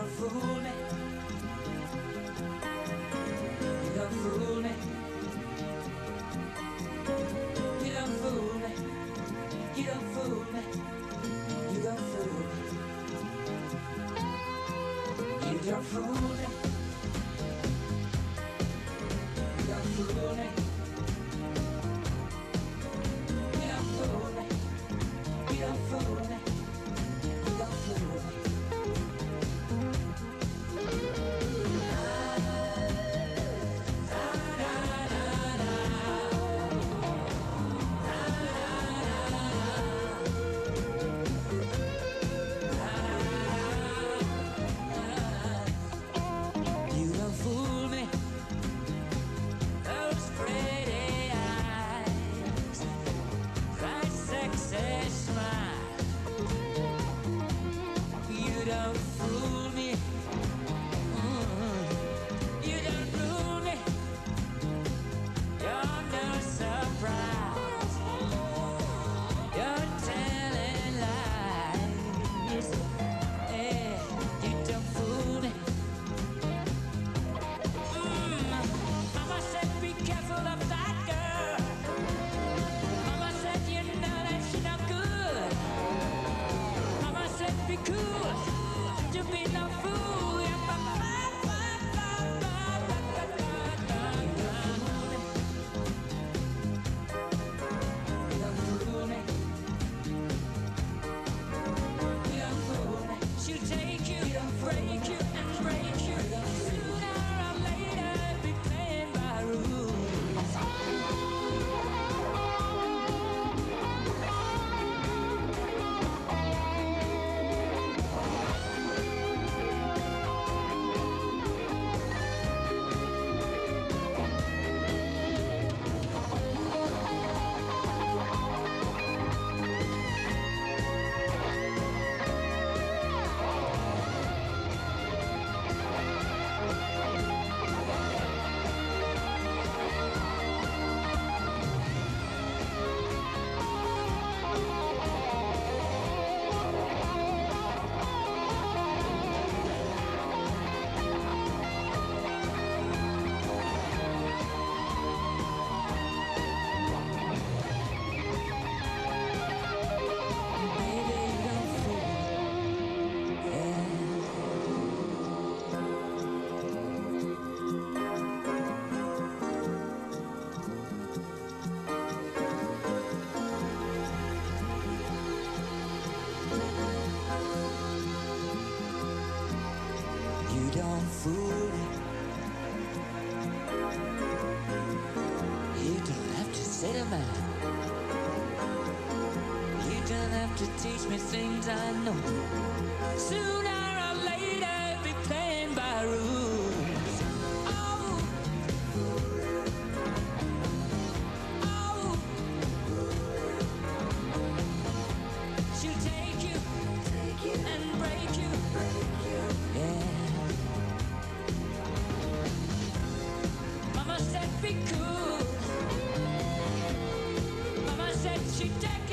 you're fooling. You don't fool me. You don't fool me. You don't fool me. You don't fool me. to teach me things I know. Sooner or later, be playing by rules. Oh, oh, she'll take you, take you and break you, break you. Yeah. Mama said be cool. Mama said she'd take.